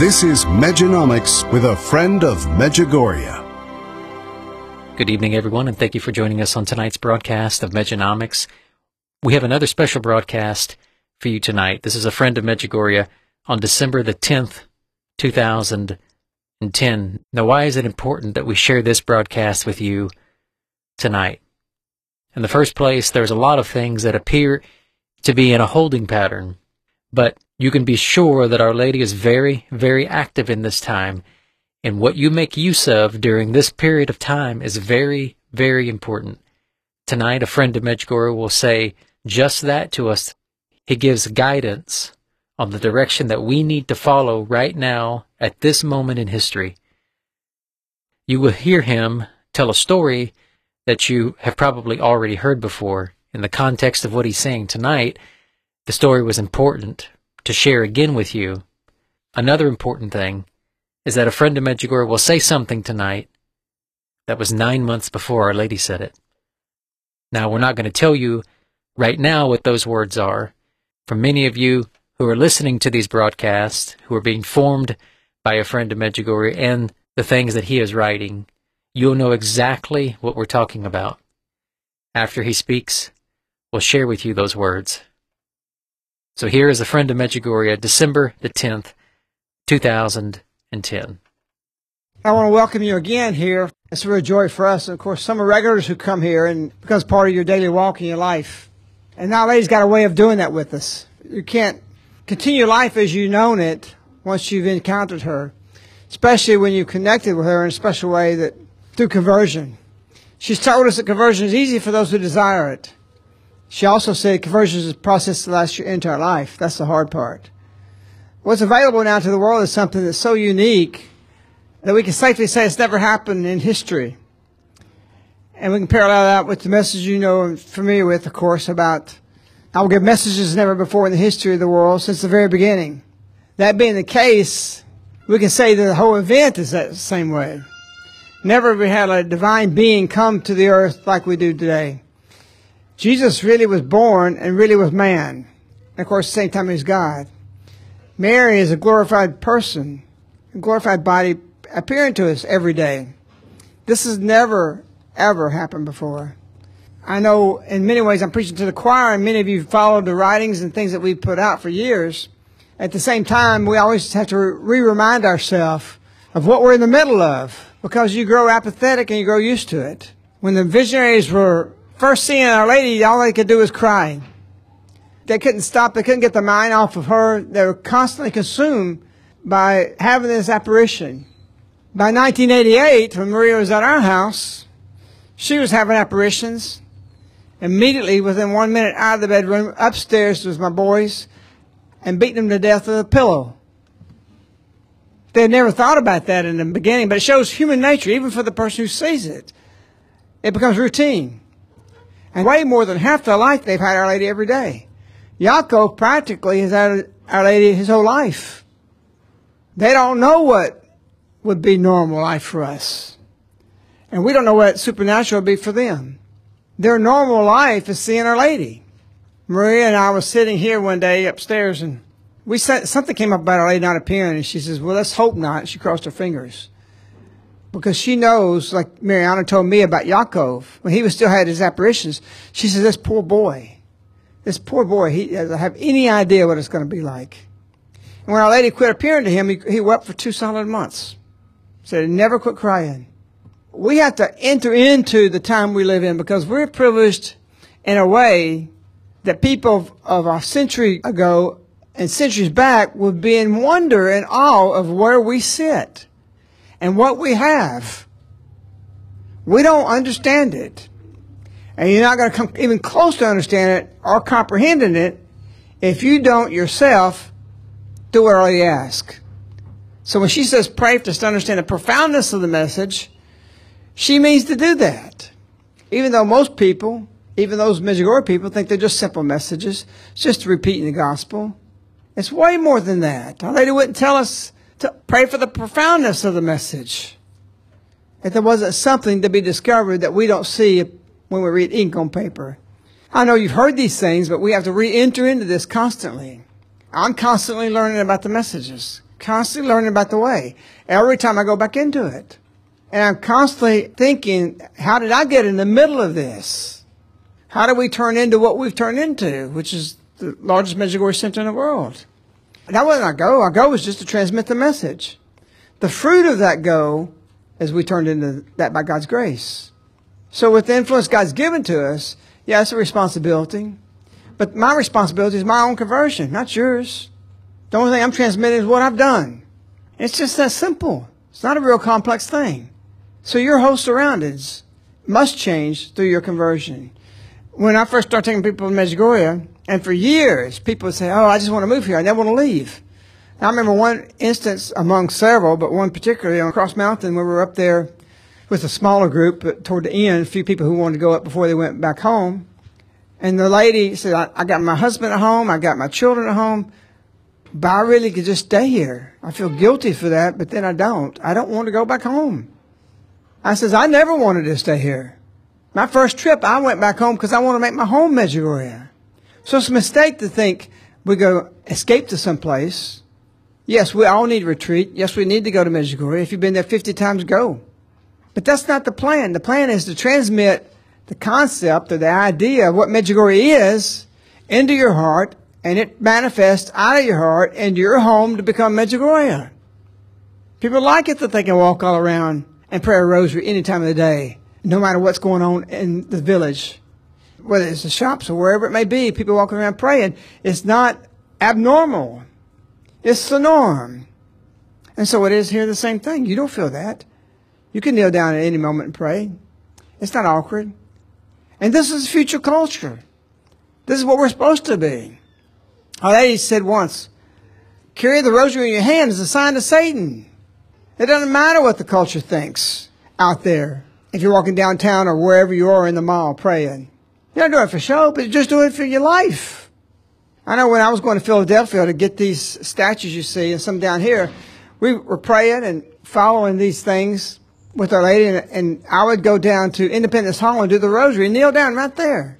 This is Mejanomics with a friend of Medjugorje. Good evening, everyone, and thank you for joining us on tonight's broadcast of Mejanomics. We have another special broadcast for you tonight. This is a friend of Medjugorje on December the 10th, 2010. Now, why is it important that we share this broadcast with you tonight? In the first place, there's a lot of things that appear to be in a holding pattern, but you can be sure that Our Lady is very, very active in this time, and what you make use of during this period of time is very, very important. Tonight, a friend of Medjugorje will say just that to us. He gives guidance on the direction that we need to follow right now at this moment in history. You will hear him tell a story that you have probably already heard before. In the context of what he's saying tonight, the story was important to share again with you. Another important thing is that a friend of Medjugorje will say something tonight that was nine months before Our Lady said it. Now, we're not going to tell you right now what those words are. For many of you who are listening to these broadcasts, who are being formed by a friend of Medjugorje and the things that he is writing, you'll know exactly what we're talking about. After he speaks, we'll share with you those words. So here is a friend of Medjugorje, December the 10th, 2010. I want to welcome you again here. It's a real joy for us. Of course, some are regulars who come here and becomes part of your daily walk in your life. And now Lady's got a way of doing that with us. You can't continue life as you've known it once you've encountered her, especially when you've connected with her in a special way that through conversion. She's told us that conversion is easy for those who desire it. She also said conversion is a process that lasts you into our life. That's the hard part. What's available now to the world is something that's so unique that we can safely say it's never happened in history. And we can parallel that with the message you know and familiar with, of course, about I will give messages never before in the history of the world since the very beginning. That being the case, we can say that the whole event is that same way. Never have we had a divine being come to the earth like we do today. Jesus really was born and really was man. And of course, at the same time, he's God. Mary is a glorified person, a glorified body appearing to us every day. This has never, ever happened before. I know in many ways I'm preaching to the choir, and many of you followed the writings and things that we've put out for years. At the same time, we always have to re remind ourselves of what we're in the middle of because you grow apathetic and you grow used to it. When the visionaries were first seeing Our Lady, all they could do was cry. They couldn't stop, they couldn't get their mind off of her. They were constantly consumed by having this apparition. By 1988, when Maria was at our house, she was having apparitions. Immediately, within one minute, out of the bedroom, upstairs was my boys, and beating them to death with a pillow. They had never thought about that in the beginning, but it shows human nature, even for the person who sees it. It becomes routine. And way more than half their life, they've had Our Lady every day. Jakov practically has had Our Lady his whole life. They don't know what would be normal life for us. And we don't know what supernatural would be for them. Their normal life is seeing Our Lady. Maria and I were sitting here one day upstairs and we said something came up about Our Lady not appearing and she says, well, let's hope not. She crossed her fingers. Because she knows, like Mariana told me about Jakov, when he was still had his apparitions, she says, this poor boy, this poor boy, he doesn't have any idea what it's going to be like. And when Our Lady quit appearing to him, he, he wept for two solid months. Said he never quit crying. We have to enter into the time we live in because we're privileged in a way that people of a century ago and centuries back would be in wonder and awe of where we sit and what we have. We don't understand it. And you're not going to come even close to understanding it or comprehending it if you don't yourself do what I ask. So when she says pray for us to understand the profoundness of the message, she means to do that. Even though most people, even those Medjugorje people, think they're just simple messages. Just repeating the gospel. It's way more than that. Our Lady wouldn't tell us to pray for the profoundness of the message. If there wasn't something to be discovered that we don't see when we read ink on paper. I know you've heard these things, but we have to re-enter into this constantly. I'm constantly learning about the messages, constantly learning about the way. Every time I go back into it. And I'm constantly thinking, how did I get in the middle of this? How do we turn into what we've turned into, which is the largest Medjugorje center in the world? That wasn't our goal. Our goal was just to transmit the message. The fruit of that goal is we turned into that by God's grace. So with the influence God's given to us, yeah, it's a responsibility. But my responsibility is my own conversion, not yours. The only thing I'm transmitting is what I've done. It's just that simple. It's not a real complex thing. So your whole surroundings must change through your conversion. When I first started taking people to Medjugorje, and for years, people would say, oh, I just want to move here. I never want to leave. I remember one instance among several, but one particularly on Cross Mountain where we were up there with a smaller group, but toward the end, a few people who wanted to go up before they went back home. And the lady said, I, I got my husband at home, I got my children at home, but I really could just stay here. I feel guilty for that, but then I don't. I don't want to go back home. I says, I never wanted to stay here. My first trip, I went back home because I want to make my home Medjugorje. So it's a mistake to think we go escape to some place. Yes, we all need retreat. Yes, we need to go to Medjugorje. If you've been there 50 times, go. But that's not the plan. The plan is to transmit the concept or the idea of what Medjugorje is into your heart, and it manifests out of your heart into your home to become Medjugorje. People like it that they can walk all around and pray a rosary any time of the day, no matter what's going on in the village whether it's the shops or wherever it may be, people walking around praying. It's not abnormal. It's the norm. And so it is here the same thing. You don't feel that. You can kneel down at any moment and pray. It's not awkward. And this is future culture. This is what we're supposed to be. Our lady said once, carry the rosary in your hand is a sign to Satan. It doesn't matter what the culture thinks out there. If you're walking downtown or wherever you are in the mall praying. You're not doing it for show, but just do it for your life. I know when I was going to Philadelphia to get these statues you see and some down here, we were praying and following these things with Our Lady, and, and I would go down to Independence Hall and do the rosary and kneel down right there.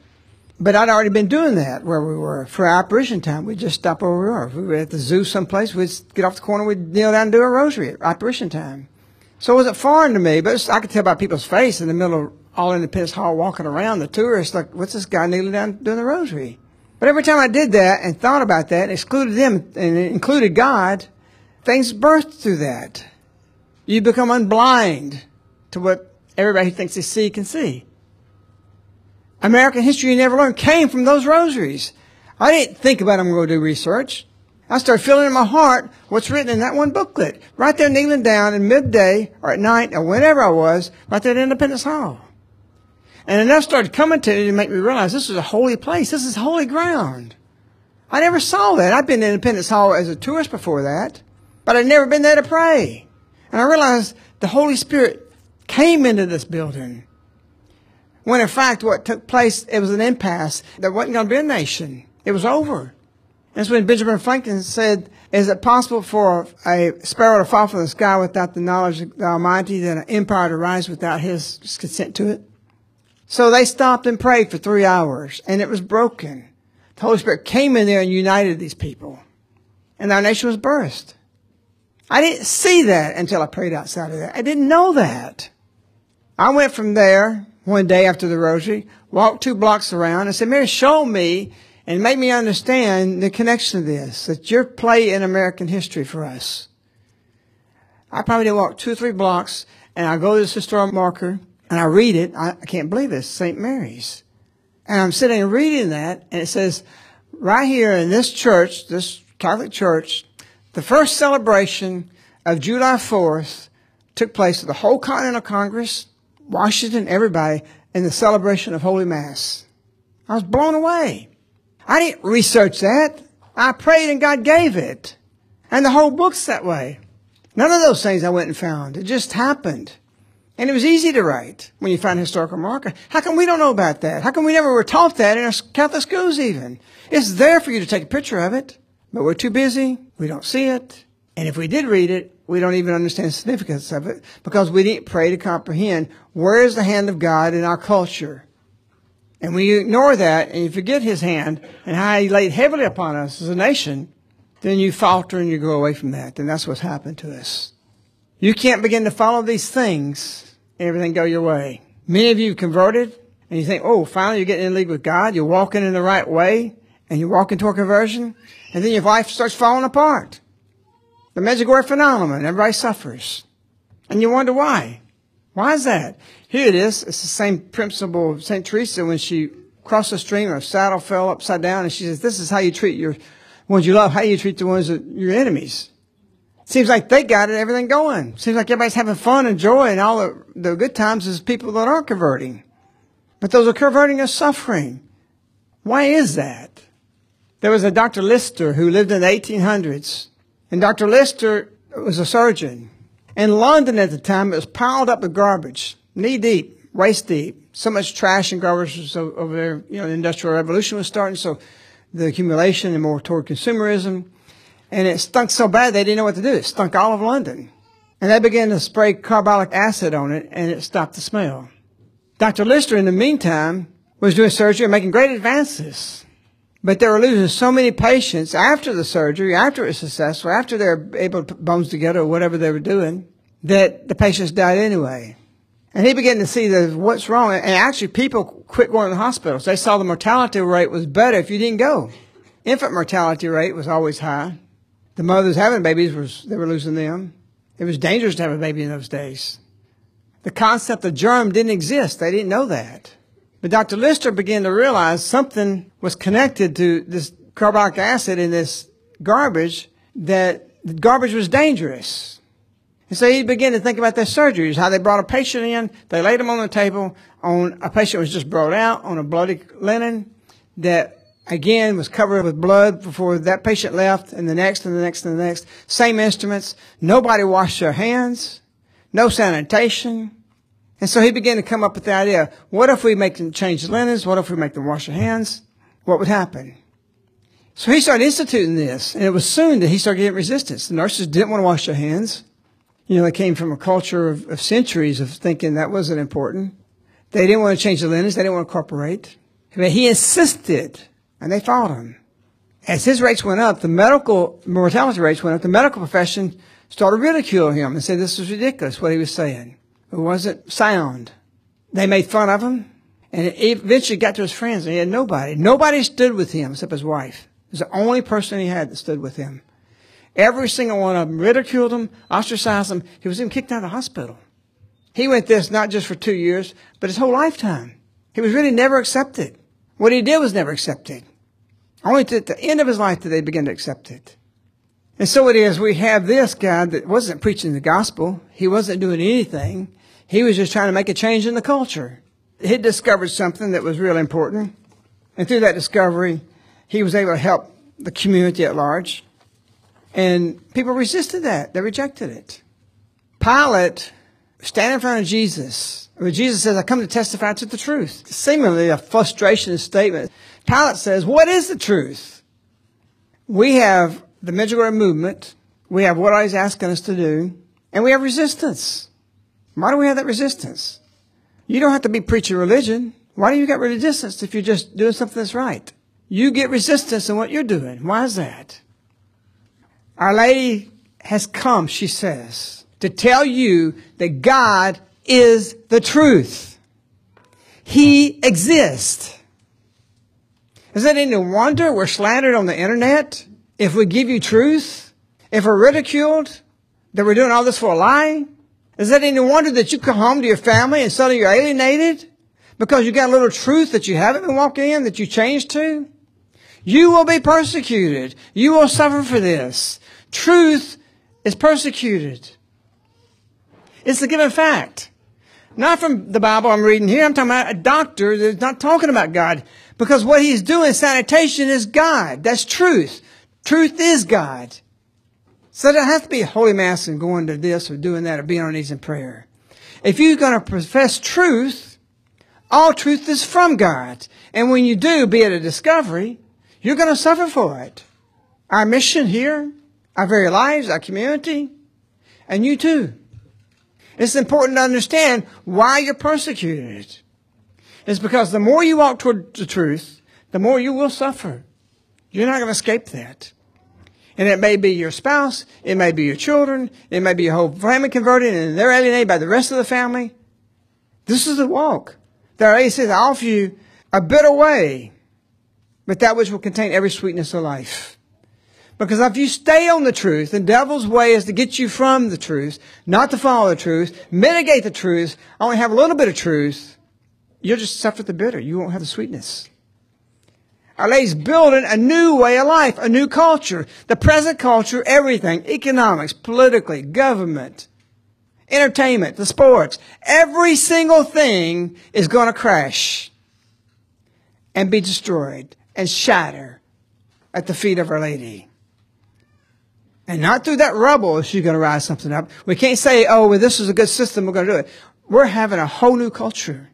But I'd already been doing that where we were for apparition time. We'd just stop where we were. If we were at the zoo someplace, we'd get off the corner, we'd kneel down and do a rosary at apparition time. So it wasn't foreign to me, but I could tell by people's face in the middle of all in the Independence Hall walking around, the tourists, like, what's this guy kneeling down doing the rosary? But every time I did that and thought about that, and excluded them and included God, things birthed through that. You become unblind to what everybody who thinks they see can see. American history you never learned came from those rosaries. I didn't think about I'm going to do research. I started feeling in my heart what's written in that one booklet. Right there kneeling down in midday or at night or whenever I was, right there at Independence Hall. And enough started coming to me to make me realize this is a holy place. This is holy ground. I never saw that. I'd been to Independence Hall as a tourist before that, but I'd never been there to pray. And I realized the Holy Spirit came into this building. When in fact what took place, it was an impasse. There wasn't going to be a nation. It was over. That's when Benjamin Franklin said, is it possible for a sparrow to fall from the sky without the knowledge of the Almighty, than an empire to rise without his consent to it? So they stopped and prayed for three hours, and it was broken. The Holy Spirit came in there and united these people. And our nation was birthed. I didn't see that until I prayed outside of that. I didn't know that. I went from there one day after the rosary, walked two blocks around and said, Mary, show me and make me understand the connection of this, that your play in American history for us. I probably did walk two or three blocks and I go to this historical marker and I read it. I, I can't believe this, St. Mary's. And I'm sitting and reading that and it says, right here in this church, this Catholic church, the first celebration of July 4th took place at the whole Continental Congress, Washington, everybody, in the celebration of Holy Mass. I was blown away. I didn't research that. I prayed and God gave it. And the whole book's that way. None of those things I went and found. It just happened. And it was easy to write when you find historical marker. How come we don't know about that? How come we never were taught that in our Catholic schools even? It's there for you to take a picture of it. But we're too busy. We don't see it. And if we did read it, we don't even understand the significance of it because we didn't pray to comprehend where is the hand of God in our culture. And when you ignore that and you forget his hand and how he laid heavily upon us as a nation, then you falter and you go away from that. And that's what's happened to us. You can't begin to follow these things everything go your way. Many of you converted and you think, oh, finally you're getting in league with God. You're walking in the right way and you're walking toward conversion. And then your life starts falling apart. The Medjugorje phenomenon. Everybody suffers. And you wonder why. Why is that? Here it is. It's the same principle of St. Teresa when she crossed the stream her saddle fell upside down and she says, this is how you treat your ones you love, how you treat the ones that your enemies. Seems like they got it, everything going. Seems like everybody's having fun and joy and all the, the good times is people that aren't converting. But those are converting are suffering. Why is that? There was a Dr. Lister who lived in the 1800s. And Dr. Lister was a surgeon. In London at the time, it was piled up with garbage, knee deep, waist deep. So much trash and garbage was over there. You know, the Industrial Revolution was starting, so the accumulation and more toward consumerism. And it stunk so bad they didn't know what to do. It stunk all of London. And they began to spray carbolic acid on it, and it stopped the smell. Dr. Lister, in the meantime, was doing surgery and making great advances. But they were losing so many patients after the surgery, after it was successful, after they were able to put bones together or whatever they were doing, that the patients died anyway. And he began to see that what's wrong. And actually people quit going to the hospitals. They saw the mortality rate was better if you didn't go. Infant mortality rate was always high. The mothers having babies was, they were losing them. It was dangerous to have a baby in those days. The concept of germ didn't exist. They didn't know that. But Dr. Lister began to realize something was connected to this carbolic acid in this garbage, that the garbage was dangerous. And so he began to think about their surgeries, how they brought a patient in, they laid him on the table on a patient was just brought out on a bloody linen that again was covered with blood before that patient left and the next and the next and the next. Same instruments. Nobody washed their hands. No sanitation. And so he began to come up with the idea, what if we make them change the linens? What if we make them wash their hands? What would happen? So he started instituting this, and it was soon that he started getting resistance. The nurses didn't want to wash their hands. You know, they came from a culture of, of centuries of thinking that wasn't important. They didn't want to change the linens. They didn't want to cooperate. But he insisted, and they fought him. As his rates went up, the medical mortality rates went up. The medical profession started ridiculing him and said this was ridiculous what he was saying. It wasn't sound. They made fun of him, and it eventually got to his friends, and he had nobody. Nobody stood with him except his wife. It was the only person he had that stood with him. Every single one of them ridiculed him, ostracized him. He was even kicked out of the hospital. He went this not just for two years, but his whole lifetime. He was really never accepted. What he did was never accepted. Only at the end of his life did they begin to accept it. And so it is, we have this guy that wasn't preaching the gospel. He wasn't doing anything. He was just trying to make a change in the culture. He discovered something that was really important. And through that discovery, he was able to help the community at large. And people resisted that. They rejected it. Pilate, standing in front of Jesus, where Jesus says, I come to testify to the truth. Seemingly a frustration statement. Pilate says, what is the truth? We have the Medjugorje movement. We have what he's asking us to do. And we have resistance. Why do we have that resistance? You don't have to be preaching religion. Why do you get resistance if you're just doing something that's right? You get resistance in what you're doing. Why is that? Our Lady has come, she says, to tell you that God is the truth. He exists. Is it any wonder we're slandered on the internet if we give you truth? If we're ridiculed that we're doing all this for a lie? Is that any wonder that you come home to your family and suddenly you're alienated because you got a little truth that you haven't been walking in that you changed to? You will be persecuted. You will suffer for this. Truth is persecuted. It's a given fact. Not from the Bible I'm reading here. I'm talking about a doctor that's not talking about God. Because what he's doing, sanitation is God. That's truth. Truth is God. So there has to be a holy mass and going to this or doing that or being on knees in prayer. If you're going to profess truth, all truth is from God. And when you do, be it a discovery, you're going to suffer for it. Our mission here, our very lives, our community, and you too. It's important to understand why you're persecuted is because the more you walk toward the truth, the more you will suffer. You're not going to escape that. And it may be your spouse, it may be your children, it may be your whole family converted and they're alienated by the rest of the family. This is the walk. The A says, I offer you a better way, but that which will contain every sweetness of life. Because if you stay on the truth, the devil's way is to get you from the truth, not to follow the truth, mitigate the truth, only have a little bit of truth, You'll just suffer the bitter. You won't have the sweetness. Our Lady's building a new way of life, a new culture. The present culture, everything, economics, politically, government, entertainment, the sports, every single thing is going to crash and be destroyed and shatter at the feet of Our Lady. And not through that rubble is she going to rise something up. We can't say, oh, well, this is a good system, we're going to do it. We're having a whole new culture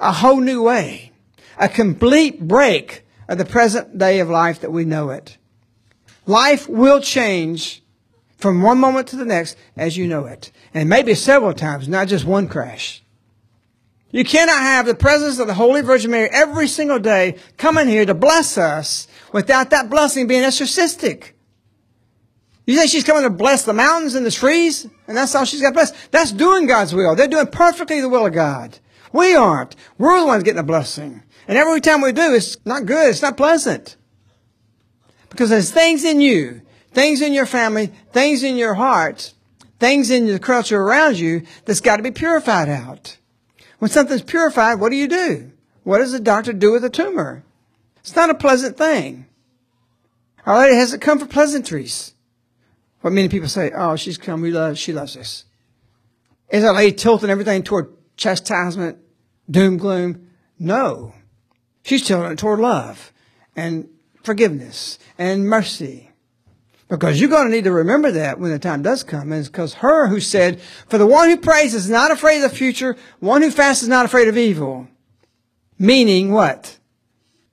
a whole new way, a complete break of the present day of life that we know it. Life will change from one moment to the next as you know it. And maybe several times, not just one crash. You cannot have the presence of the Holy Virgin Mary every single day coming here to bless us without that blessing being exorcistic. You think she's coming to bless the mountains and the trees? And that's all she's got to bless? That's doing God's will. They're doing perfectly the will of God. We aren't. We're the ones getting a blessing. And every time we do, it's not good. It's not pleasant. Because there's things in you, things in your family, things in your heart, things in the culture around you that's got to be purified out. When something's purified, what do you do? What does the doctor do with a tumor? It's not a pleasant thing. Our Lady hasn't come for pleasantries. What many people say, oh, she's come, we love, she loves us. Is Our Lady tilting everything toward chastisement, doom, gloom. No. She's telling it toward love and forgiveness and mercy. Because you're going to need to remember that when the time does come. And it's because her who said, for the one who prays is not afraid of the future, one who fasts is not afraid of evil. Meaning what?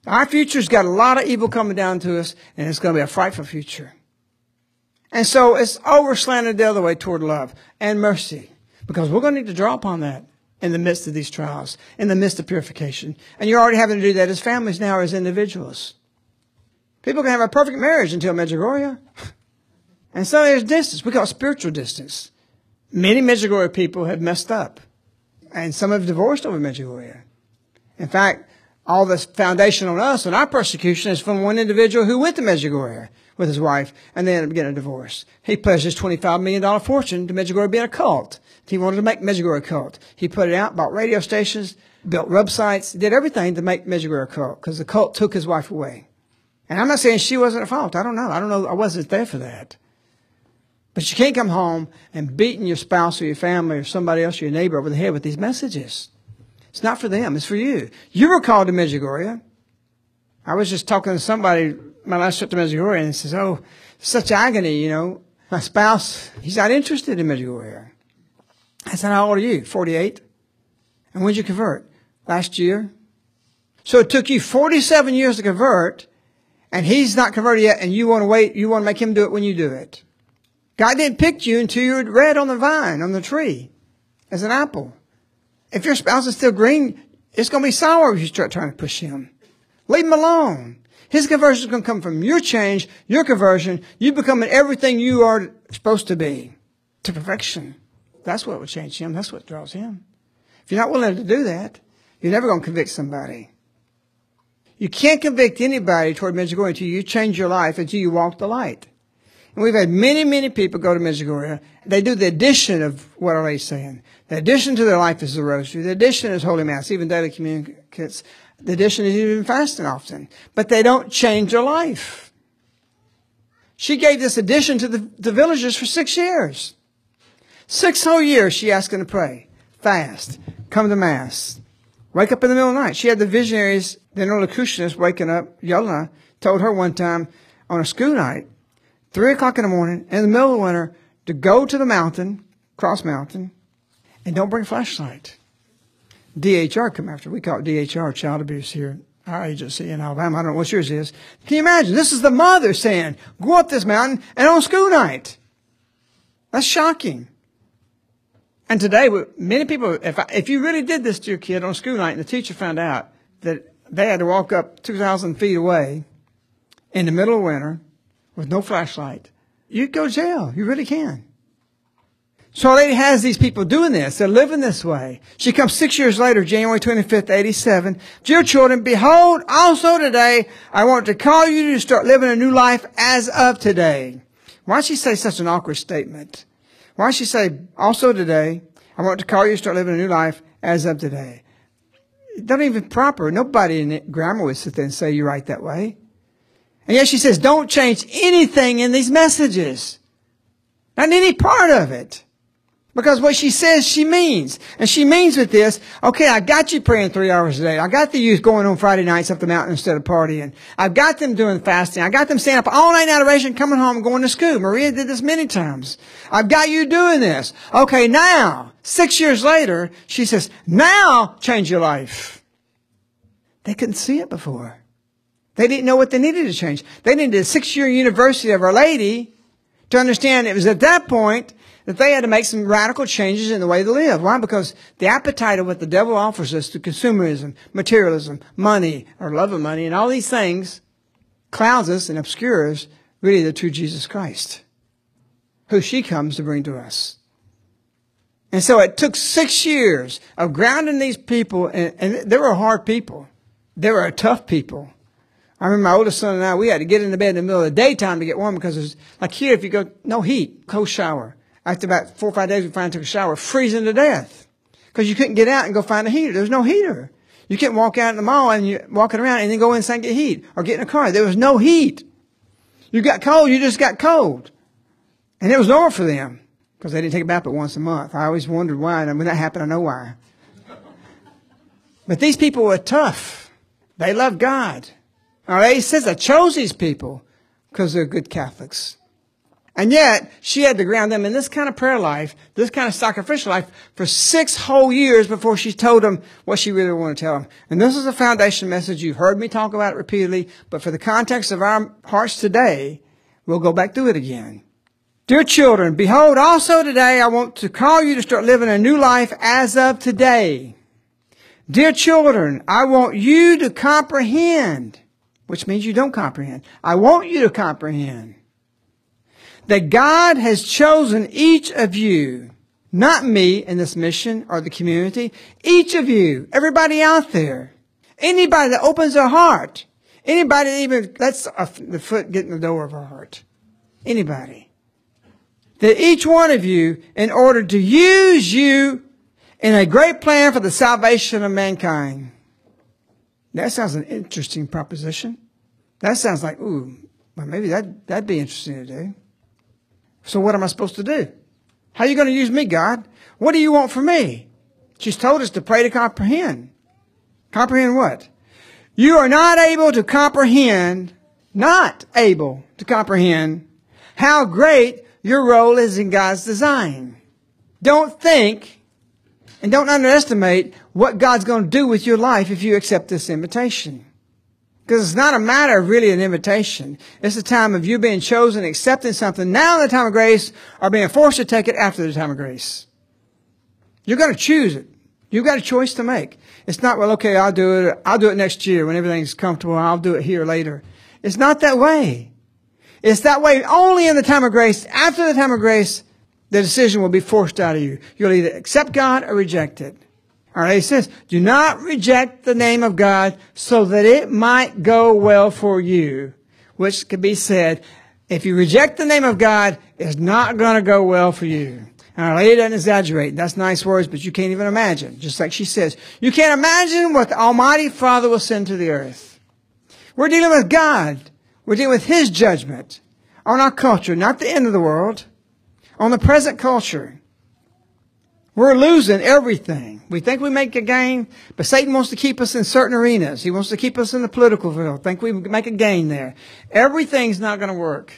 Our future's got a lot of evil coming down to us, and it's going to be a frightful future. And so it's over slanted the other way toward love and mercy. Because we're going to need to draw upon that. In the midst of these trials, in the midst of purification. And you're already having to do that as families now, as individuals. People can have a perfect marriage until Medjugorje. And so there's distance. We call it spiritual distance. Many Medjugorje people have messed up. And some have divorced over Medjugorje. In fact, all this foundation on us and our persecution is from one individual who went to Medjugorje with his wife and they ended up getting a divorce. He pledged his $25 million fortune to Medjugorje being a cult. He wanted to make Medjugorje a cult. He put it out, bought radio stations, built websites, did everything to make Medjugorje a cult because the cult took his wife away. And I'm not saying she wasn't at fault. I don't know. I don't know. I wasn't there for that. But you can't come home and beating your spouse or your family or somebody else or your neighbor over the head with these messages. It's not for them. It's for you. You were called to Medjugorje. I was just talking to somebody my last trip to Medjugorje and he says, oh, such agony, you know. My spouse, he's not interested in Medjugorje. I said, how old are you? 48. And when did you convert? Last year. So it took you 47 years to convert and he's not converted yet and you want to wait, you want to make him do it when you do it. God didn't pick you until you're red on the vine, on the tree, as an apple. If your spouse is still green, it's going to be sour if you start trying to push him. Leave him alone. His conversion is going to come from your change, your conversion, you becoming everything you are supposed to be to perfection. That's what will change him. That's what draws him. If you're not willing to do that, you're never going to convict somebody. You can't convict anybody toward Medjugorje until you change your life, until you walk the light. And we've had many, many people go to Medjugorje. They do the addition of what Our Lady's saying. The addition to their life is the rosary. The addition is Holy Mass, even daily communicates. The addition is even fasting often. But they don't change their life. She gave this addition to the, the villagers for six years. Six whole years she asked them to pray, fast, come to Mass, wake up in the middle of the night. She had the visionaries, the interlocutionists waking up. Jelena told her one time on a school night, three o'clock in the morning, in the middle of the winter, to go to the mountain, cross mountain, and don't bring flashlight. DHR come after. We call it DHR, child abuse here, our agency in Alabama. I don't know what yours is. Can you imagine? This is the mother saying, go up this mountain and on school night. That's shocking. And today, many people, if, I, if you really did this to your kid on school night and the teacher found out that they had to walk up 2,000 feet away in the middle of winter with no flashlight, you'd go to jail. You really can. So Our Lady has these people doing this. They're living this way. She comes six years later, January 25th, 87. Dear children, behold, also today, I want to call you to start living a new life as of today. Why she say such an awkward statement? Why she say, also today, I want to call you to start living a new life as of today? It not even proper. Nobody in grammar would sit there and say you write that way. And yet she says, don't change anything in these messages. Not any part of it. Because what she says, she means. And she means with this, okay, I got you praying three hours a day. I got the youth going on Friday nights up the mountain instead of partying. I've got them doing fasting. I got them staying up all night in adoration, coming home going to school. Maria did this many times. I've got you doing this. Okay, now, six years later, she says, now change your life. They couldn't see it before. They didn't know what they needed to change. They needed a six-year university of Our Lady to understand it was at that point that they had to make some radical changes in the way they live. Why? Because the appetite of what the devil offers us to consumerism, materialism, money, or love of money, and all these things clouds us and obscures really the true Jesus Christ, who she comes to bring to us. And so it took six years of grounding these people, and, and they were hard people. They were tough people. I remember my oldest son and I, we had to get into bed in the middle of the daytime to get warm because there's, like here, if you go, no heat, cold shower. After about four or five days, we finally took a shower, freezing to death. Because you couldn't get out and go find a heater. There was no heater. You couldn't walk out in the mall and you're walking around and then go inside and get heat or get in a car. There was no heat. You got cold, you just got cold. And it was normal for them because they didn't take a bath but once a month. I always wondered why, and when that happened, I know why. But these people were tough. They loved God. All right, he says I chose these people because they're good Catholics. And yet, she had to ground them in this kind of prayer life, this kind of sacrificial life, for six whole years before she told them what she really wanted to tell them. And this is a foundation message. You've heard me talk about it repeatedly, but for the context of our hearts today, we'll go back through it again. Dear children, behold, also today I want to call you to start living a new life as of today. Dear children, I want you to comprehend, which means you don't comprehend. I want you to comprehend that God has chosen each of you, not me in this mission or the community, each of you, everybody out there, anybody that opens their heart, anybody that even lets the foot get in the door of our heart, anybody that each one of you, in order to use you in a great plan for the salvation of mankind. That sounds an interesting proposition. That sounds like, ooh, well, maybe that, that'd be interesting to do. So what am I supposed to do? How are you going to use me, God? What do you want from me? She's told us to pray to comprehend. Comprehend what? You are not able to comprehend, not able to comprehend how great your role is in God's design. Don't think and don't underestimate what God's going to do with your life if you accept this invitation. Because it's not a matter of really an invitation. It's a time of you being chosen, accepting something now in the time of grace, or being forced to take it after the time of grace. You're going to choose it. You've got a choice to make. It's not, well, okay, I'll do it. I'll do it next year when everything's comfortable. I'll do it here later. It's not that way. It's that way only in the time of grace. After the time of grace, the decision will be forced out of you. You'll either accept God or reject it. All right, he says, do not reject the name of God so that it might go well for you. Which could be said, if you reject the name of God, it's not going to go well for you. Our lady doesn't exaggerate. That's nice words, but you can't even imagine. Just like she says, you can't imagine what the Almighty Father will send to the earth. We're dealing with God. We're dealing with His judgment on our culture, not the end of the world, on the present culture. We're losing everything. We think we make a gain, but Satan wants to keep us in certain arenas. He wants to keep us in the political field. Think we make a gain there. Everything's not going to work.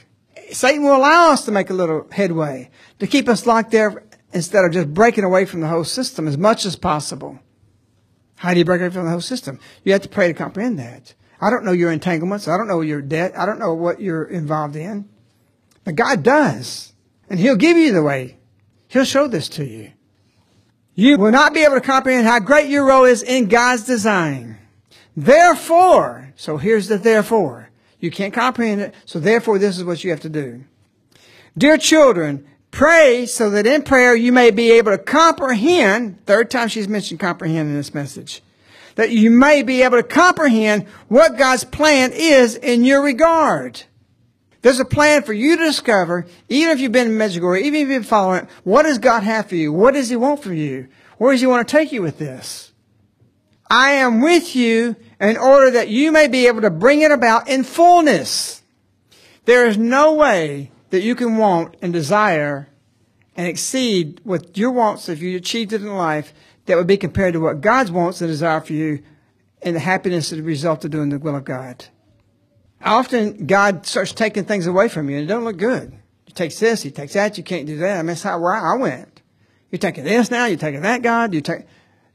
Satan will allow us to make a little headway to keep us locked there instead of just breaking away from the whole system as much as possible. How do you break away from the whole system? You have to pray to comprehend that. I don't know your entanglements. I don't know your debt. I don't know what you're involved in. But God does. And He'll give you the way. He'll show this to you. You will not be able to comprehend how great your role is in God's design. Therefore, so here's the therefore. You can't comprehend it, so therefore this is what you have to do. Dear children, pray so that in prayer you may be able to comprehend, third time she's mentioned comprehend in this message, that you may be able to comprehend what God's plan is in your regard. There's a plan for you to discover, even if you've been in Medjugorje, even if you've been following it, what does God have for you? What does He want from you? Where does He want to take you with this? I am with you in order that you may be able to bring it about in fullness. There is no way that you can want and desire and exceed what your wants if you achieved it in life that would be compared to what God's wants and desire for you and the happiness that a result of doing the will of God. Often God starts taking things away from you and it don't look good. He takes this, he takes that, you can't do that. I mean, that's how where I went. You're taking this now, you're taking that, God, you take,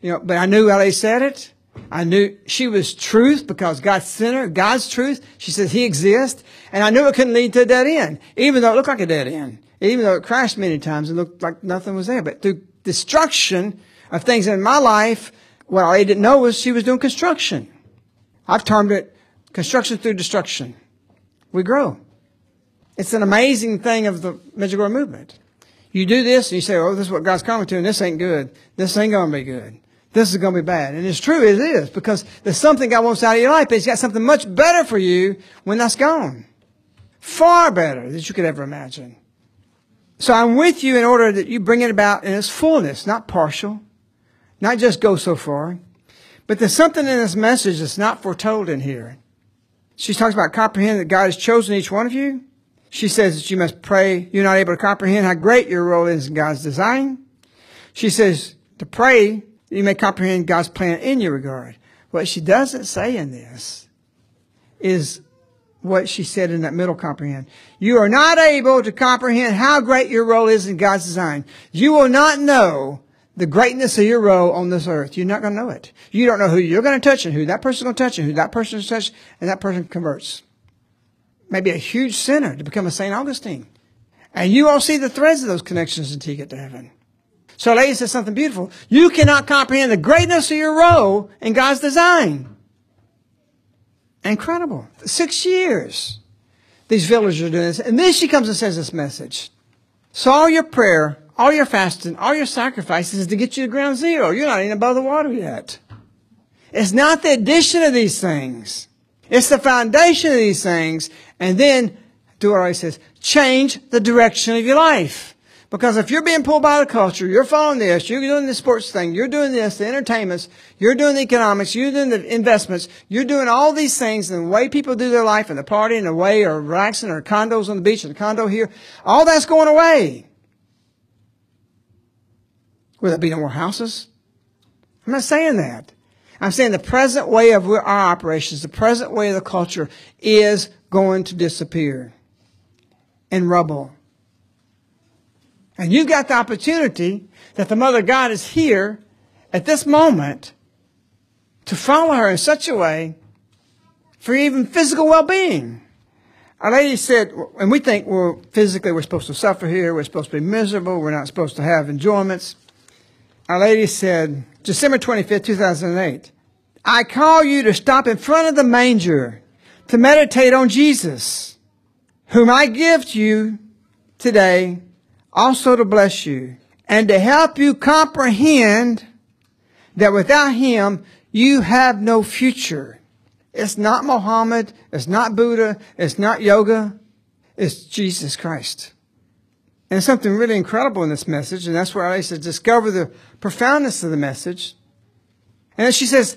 you know, but I knew how they said it. I knew she was truth because God sent her, God's truth. She says He exists. And I knew it couldn't lead to a dead end, even though it looked like a dead end. Even though it crashed many times, and looked like nothing was there. But through destruction, of things in my life, what I didn't know was she was doing construction. I've termed it construction through destruction. We grow. It's an amazing thing of the Medjugorje movement. You do this and you say, oh, this is what God's coming to and this ain't good. This ain't going to be good. This is going to be bad. And it's true, it is, because there's something God wants out of your life, but He's got something much better for you when that's gone. Far better than you could ever imagine. So I'm with you in order that you bring it about in its fullness, not partial. Not just go so far. But there's something in this message that's not foretold in here. She talks about comprehending that God has chosen each one of you. She says that you must pray. You're not able to comprehend how great your role is in God's design. She says to pray that you may comprehend God's plan in your regard. What she doesn't say in this is what she said in that middle comprehend. You are not able to comprehend how great your role is in God's design. You will not know the greatness of your role on this earth. You're not going to know it. You don't know who you're going to touch and who that person's going to touch and who that person's touch and that person converts. Maybe a huge sinner to become a St. Augustine. And you won't see the threads of those connections until you get to heaven. So lady says something beautiful. You cannot comprehend the greatness of your role in God's design. Incredible. Six years. These villagers are doing this. And then she comes and says this message. All your prayer, all your fasting, all your sacrifices is to get you to ground zero. You're not even above the water yet. It's not the addition of these things. It's the foundation of these things. And then, do what I says, change the direction of your life. Because if you're being pulled by the culture, you're following this, you're doing the sports thing, you're doing this, the entertainments, you're doing the economics, you're doing the investments, you're doing all these things and the way people do their life and the party and the way or relaxing or condos on the beach and the condo here, all that's going away. Will there be no more houses? I'm not saying that. I'm saying the present way of our operations, the present way of the culture is going to disappear in rubble. And you've got the opportunity that the Mother God is here at this moment to follow her in such a way for even physical well-being. Our lady said, and we think, well, physically we're supposed to suffer here, we're supposed to be miserable, we're not supposed to have enjoyments. Our lady said, December 25th, 2008, I call you to stop in front of the manger to meditate on Jesus, whom I give to you today also to bless you and to help you comprehend that without him you have no future. It's not Muhammad, it's not Buddha, it's not yoga, it's Jesus Christ. And something really incredible in this message, and that's where I used to discover the profoundness of the message. And then she says,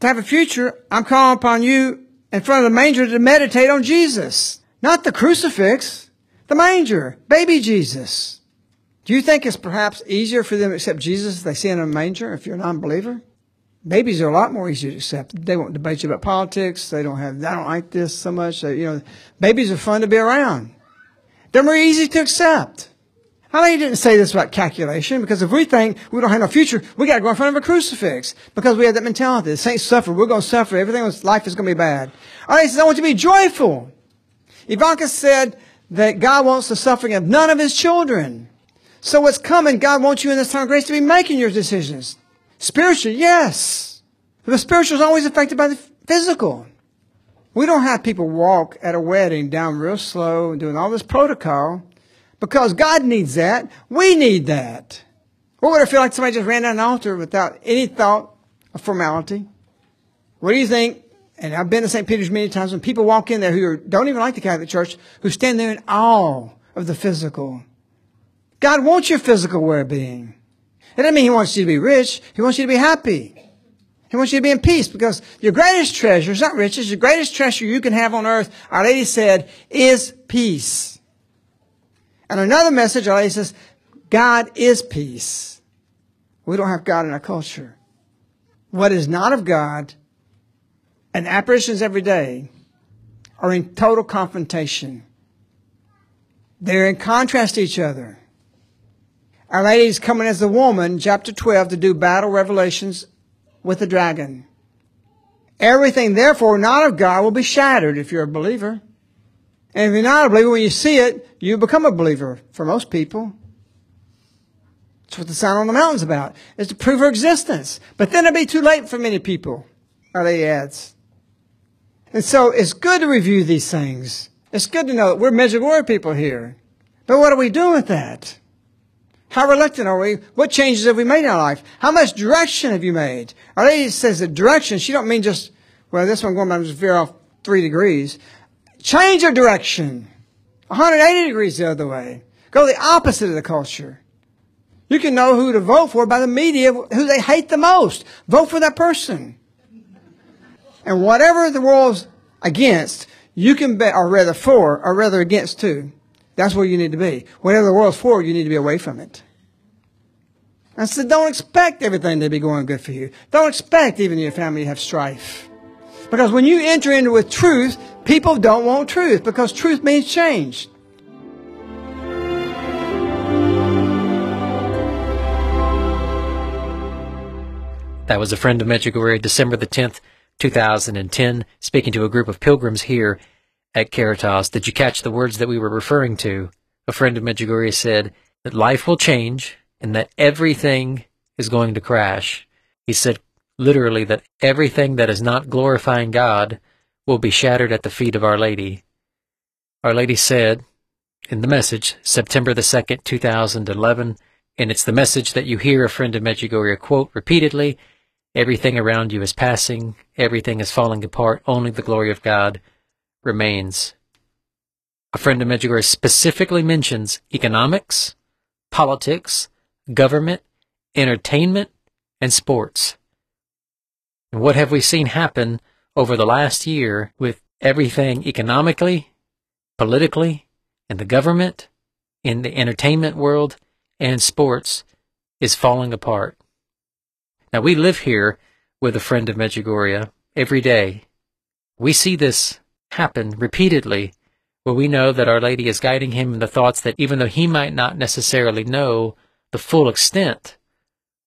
to have a future, I'm calling upon you in front of the manger to meditate on Jesus. Not the crucifix, the manger, baby Jesus. Do you think it's perhaps easier for them to accept Jesus if they see in a manger if you're a non-believer? Babies are a lot more easy to accept. They won't debate you about politics. They don't have, I don't like this so much. You know, babies are fun to be around. They're more easy to accept. I know didn't say this about calculation because if we think we don't have no future, we got to go in front of a crucifix because we have that mentality. The saints suffer. We're going to suffer. Everything in life is going to be bad. All right, he says, I want you to be joyful. Ivanka said that God wants the suffering of none of his children. So what's coming, God wants you in this time of grace to be making your decisions. Spiritually, yes. The spiritual is always affected by the physical. We don't have people walk at a wedding down real slow and doing all this protocol because God needs that. We need that. What would it feel like somebody just ran down an altar without any thought of formality? What do you think? And I've been to St. Peter's many times when people walk in there who don't even like the Catholic Church, who stand there in awe of the physical. God wants your physical well-being. It doesn't mean He wants you to be rich. He wants you to be happy. He wants you to be in peace because your greatest treasure is not riches. Your greatest treasure you can have on earth, Our Lady said, is peace. And another message, Our Lady says, God is peace. We don't have God in our culture. What is not of God and apparitions every day are in total confrontation. They're in contrast to each other. Our Lady is coming as a woman, chapter 12, to do battle revelations with the dragon. Everything, therefore, not of God will be shattered if you're a believer. And if you're not a believer, when you see it, you become a believer for most people. That's what the sign on the mountain's about, is to prove her existence. But then it'll be too late for many people, Our Lady adds. And so it's good to review these things. It's good to know that we're Medjugorje people here. But what do we do with that? How reluctant are we? What changes have we made in our life? How much direction have you made? Our lady says the direction, she don't mean just, well, this one going, I'm just veer off three degrees. Change your direction. 180 degrees the other way. Go the opposite of the culture. You can know who to vote for by the media, who they hate the most. Vote for that person. And whatever the world's against, you can bet, or rather for, or rather against too. That's where you need to be. Whatever the world's for, you need to be away from it. And so don't expect everything to be going good for you. Don't expect even your family to have strife. Because when you enter into with truth, people don't want truth because truth means change. That was a friend of Medjugorje, December the 10th, 2010, speaking to a group of pilgrims here at Caritas. Did you catch the words that we were referring to a friend of Medjugorje said that life will change and that everything is going to crash. He said literally that everything that is not glorifying God will be shattered at the feet of Our Lady. Our Lady said in the message, September the 2nd, 2011, and it's the message that you hear a friend of Medjugorje quote repeatedly, everything around you is passing, everything is falling apart, only the glory of God remains. A friend of Medjugorje specifically mentions economics, politics, government, entertainment, and sports. And what have we seen happen over the last year with everything economically, politically, in the government, in the entertainment world, and sports is falling apart. Now we live here with a friend of Medjugorje every day. We see this happen repeatedly where we know that Our Lady is guiding him in the thoughts that even though he might not necessarily know the full extent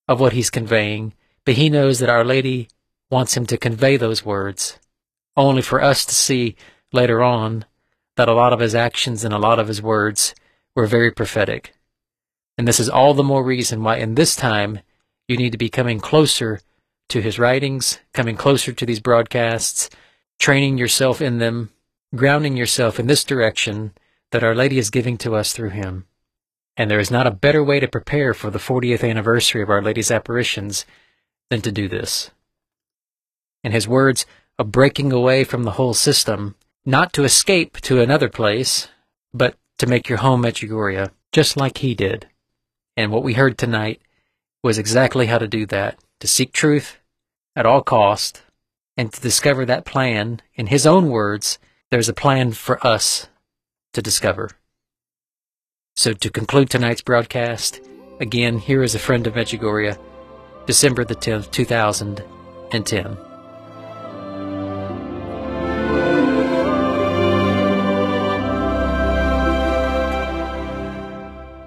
of what he's conveying, but he knows that Our Lady wants him to convey those words, only for us to see later on that a lot of his actions and a lot of his words were very prophetic. And this is all the more reason why in this time you need to be coming closer to his writings, coming closer to these broadcasts, training yourself in them, grounding yourself in this direction that Our Lady is giving to us through him. And there is not a better way to prepare for the 40th anniversary of Our Lady's apparitions than to do this. In his words of breaking away from the whole system, not to escape to another place, but to make your home at Medjugorje, just like he did. And what we heard tonight was exactly how to do that, to seek truth at all cost, and to discover that plan, in his own words, there's a plan for us to discover. So to conclude tonight's broadcast, again, here is a friend of Medjugorje, December the 10th, 2010.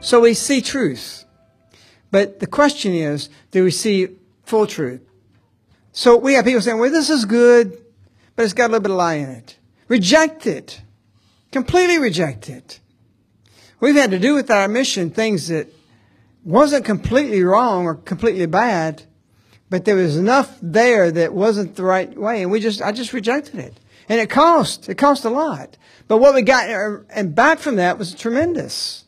So we see truth. But the question is, do we see full truth? So we have people saying, well, this is good, but it's got a little bit of lie in it. Reject it. Completely reject it. We've had to do with our mission things that wasn't completely wrong or completely bad, but there was enough there that wasn't the right way, and we just, I just rejected it. And it cost, it cost a lot. But what we got uh, and back from that was tremendous.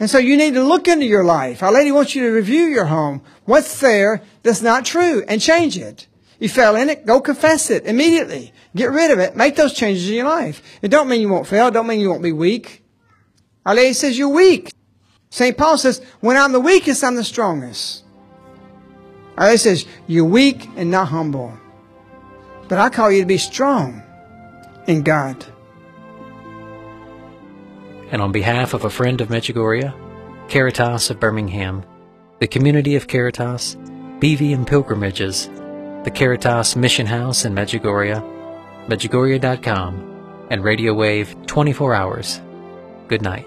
And so you need to look into your life. Our Lady wants you to review your home. What's there that's not true and change it. You fell in it, go confess it immediately. Get rid of it. Make those changes in your life. It don't mean you won't fail. It don't mean you won't be weak. Our Lady says you're weak. St. Paul says, when I'm the weakest, I'm the strongest. Our Lady says, you're weak and not humble. But I call you to be strong in God. and on behalf of a friend of Medjugorje, Caritas of Birmingham, the community of Caritas, BVM Pilgrimages, the Caritas Mission House in Medjugorje, Medjugorje.com, and Radio Wave 24 hours. Good night.